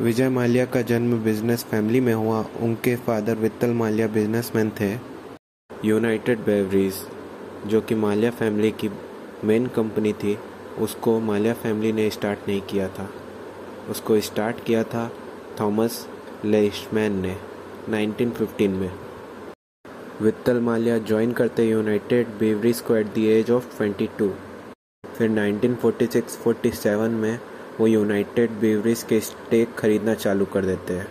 विजय माल्या का जन्म business family में हुआ। उनके फादर वित्तल माल्या बिजनेसमैन थे। यूनाइटेड बेवरीज, जो कि माल्या फैमिली की मेन कंपनी थी, उसको माल्या फैमिली ने स्टार्ट नहीं किया था। उसको स्टार्ट किया था थॉमस लेशमैन ने 1915 में। वित्तल माल्या ज्वाइन करते यूनाइटेड बेवरीज को एट द एज ऑफ़ 22 फिर 1946-47 में वो यूनाइटेड बेवरीज के स्टेक खरीदना चालू कर देते हैं।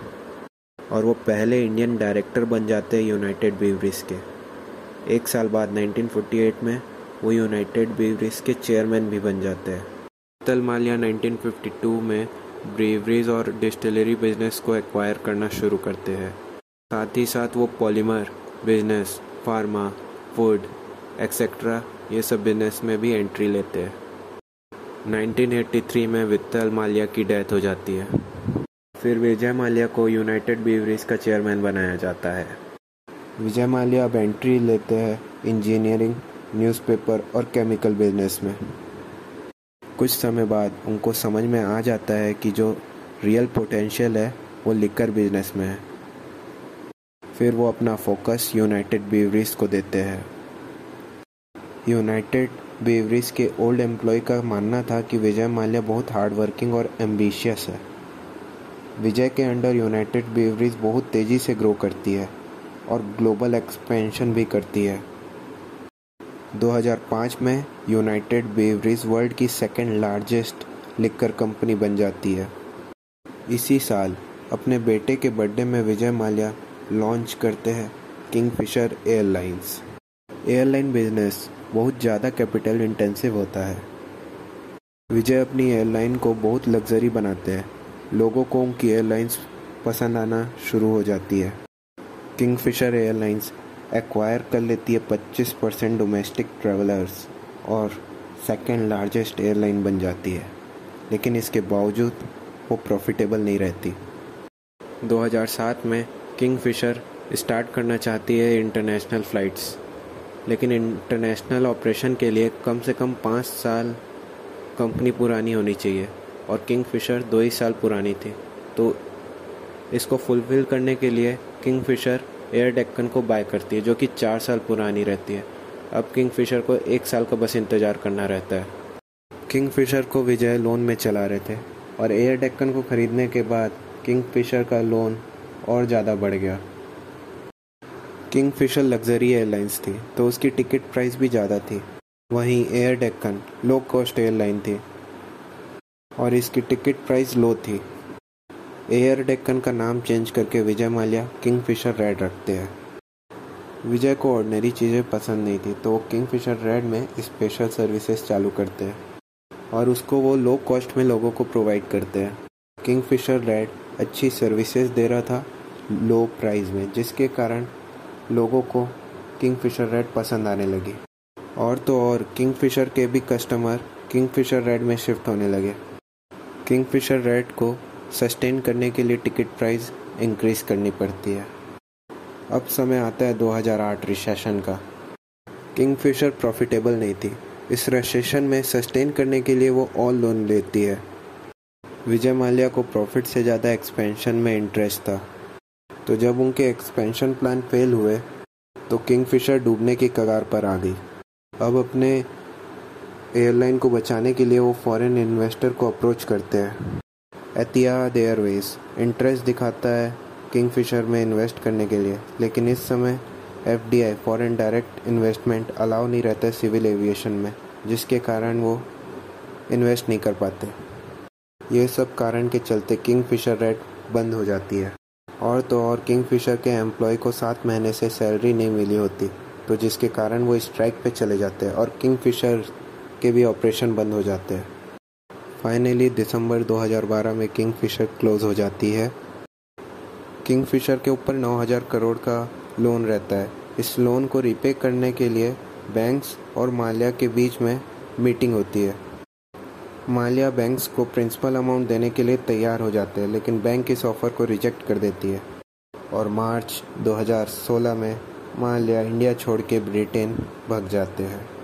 और वो पहले इंडियन डायरेक्टर बन जाते हैं यूनाइटेड बेवरीज के। एक साल बाद 1948 में वो यूनाइटेड बेवरीज के चेयरमैन भी बन जाते हैं। तल मालिया 1952 में ब्रेवरीज और डिस्टिलरी बिज़नेस को एक्वायर करना शुरू करते हैं। साथ ही साथ वो polymer business pharma food etcetera ये सब बिज़नेस में भी एंट्री लेते हैं। 1983 में वित्तल माल्या की डेथ हो जाती है। फिर विजय माल्या को यूनाइटेड बीवरीज का चेयरमैन बनाया जाता है। विजय माल्या अब एंट्री लेते हैं इंजीनियरिंग, न्यूज़पेपर और केमिकल बिज़नेस में। कुछ समय बाद उनको समझ में आ जाता है कि जो रियल पोटेंशियल है, वो लिकर बिज़नेस में है। फिर वो अपना फोकस यूनाइटेड बीवरीज को देते हैं। यूनाइटेड बेवरेज के ओल्ड एम्प्लॉय का मानना था कि विजय माल्या बहुत हार्ड वर्किंग और एम्बिशियस है। विजय के अंडर यूनाइटेड बेवरेज बहुत तेज़ी से ग्रो करती है और ग्लोबल एक्सपेंशन भी करती है। 2005 में यूनाइटेड बेवरेज वर्ल्ड की सेकेंड लार्जेस्ट लिकर कंपनी बन जाती है। इसी साल अपने बेटे के बर्थडे में विजय माल्या लॉन्च करते हैं किंगफिशर एयरलाइंस। एयरलाइन बिज़नेस बहुत ज़्यादा कैपिटल इंटेंसिव होता है। विजय अपनी एयरलाइन को बहुत लग्जरी बनाते हैं। लोगों को उनकी एयरलाइंस पसंद आना शुरू हो जाती है। किंगफिशर एयरलाइंस एक्वायर कर लेती है 25 परसेंट डोमेस्टिक ट्रेवलर्स और सेकेंड लार्जेस्ट एयरलाइन बन जाती है। लेकिन इसके बावजूद वो प्रॉफिटेबल नहीं रहती। 2007 में किंगफिशर स्टार्ट करना चाहती है इंटरनेशनल फ़्लाइट्स लेकिन इंटरनेशनल ऑपरेशन के लिए कम से कम पाँच साल कंपनी पुरानी होनी चाहिए और किंग फिशर दो ही साल पुरानी थी। तो इसको फुलफ़िल करने के लिए किंग फिशर एयर डेक्कन को बाय करती है, जो कि चार साल पुरानी रहती है। अब किंग फिशर को एक साल का बस इंतज़ार करना रहता है। किंग फिशर को विजय लोन में चला रहे थे और एयर डेक्कन को ख़रीदने के बाद किंग फिशर का लोन और ज़्यादा बढ़ गया। किंगफिशर लग्जरी एयरलाइंस थी तो उसकी टिकट प्राइस भी ज़्यादा थी। वहीं air Deccan low cost airline थी। और इसकी टिकट प्राइस लो थी। एयर डेक्कन का नाम चेंज करके विजय माल्या, किंगफिशर रेड रखते हैं। विजय को ऑर्डनरी चीज़ें पसंद नहीं थी तो वो किंगफिशर रेड में स्पेशल सर्विसेज़ चालू करते हैं। और उसको वो लो कॉस्ट में लोगों को प्रोवाइड करते हैं। किंगफिशर रेड अच्छी सर्विसेज़ दे रहा था लो प्राइस में, जिसके कारण लोगों को किंगफिशर रेड पसंद आने लगी। और तो और, किंगफिशर के भी कस्टमर किंगफिशर रेड में शिफ्ट होने लगे। किंगफिशर रेड को सस्टेन करने के लिए टिकट प्राइस इंक्रीज करनी पड़ती है। अब समय आता है 2008 रिसेशन का। किंगफिशर प्रॉफिटेबल नहीं थी। इस रिसेशन में सस्टेन करने के लिए वो ऑल लोन लेती है। विजय माल्या को प्रॉफिट से ज़्यादा एक्सपेंशन में इंटरेस्ट था। तो जब उनके एक्सपेंशन प्लान फेल हुए तो किंगफिशर डूबने की कगार पर आ गई। अब अपने एयरलाइन को बचाने के लिए वो फॉरेन इन्वेस्टर को अप्रोच करते हैं। एतिहाद एयरवेज इंटरेस्ट दिखाता है किंगफिशर में इन्वेस्ट करने के लिए, लेकिन इस समय F D I foreign direct investment allow नहीं रहता सिविल एविएशन में, जिसके कारण वो इन्वेस्ट नहीं कर पाते। ये सब कारण के चलते किंगफिशर रेट बंद हो जाती है। और तो और किंगफिशर के एम्प्लॉय को सात महीने से सैलरी नहीं मिली होती तो जिसके कारण वो स्ट्राइक पे चले जाते हैं और किंगफिशर के भी ऑपरेशन बंद हो जाते हैं। फाइनली दिसंबर 2012 में किंगफिशर क्लोज हो जाती है। किंगफिशर के ऊपर 9000 करोड़ का लोन रहता है। इस लोन को रिपे करने के लिए बैंक्स और माल्या के बीच में मीटिंग होती है। माल्या बैंक्स को प्रिंसिपल अमाउंट देने के लिए तैयार हो जाते हैं, लेकिन बैंक इस ऑफ़र को रिजेक्ट कर देती है। और मार्च 2016 में माल्या इंडिया छोड़ के ब्रिटेन भाग जाते हैं।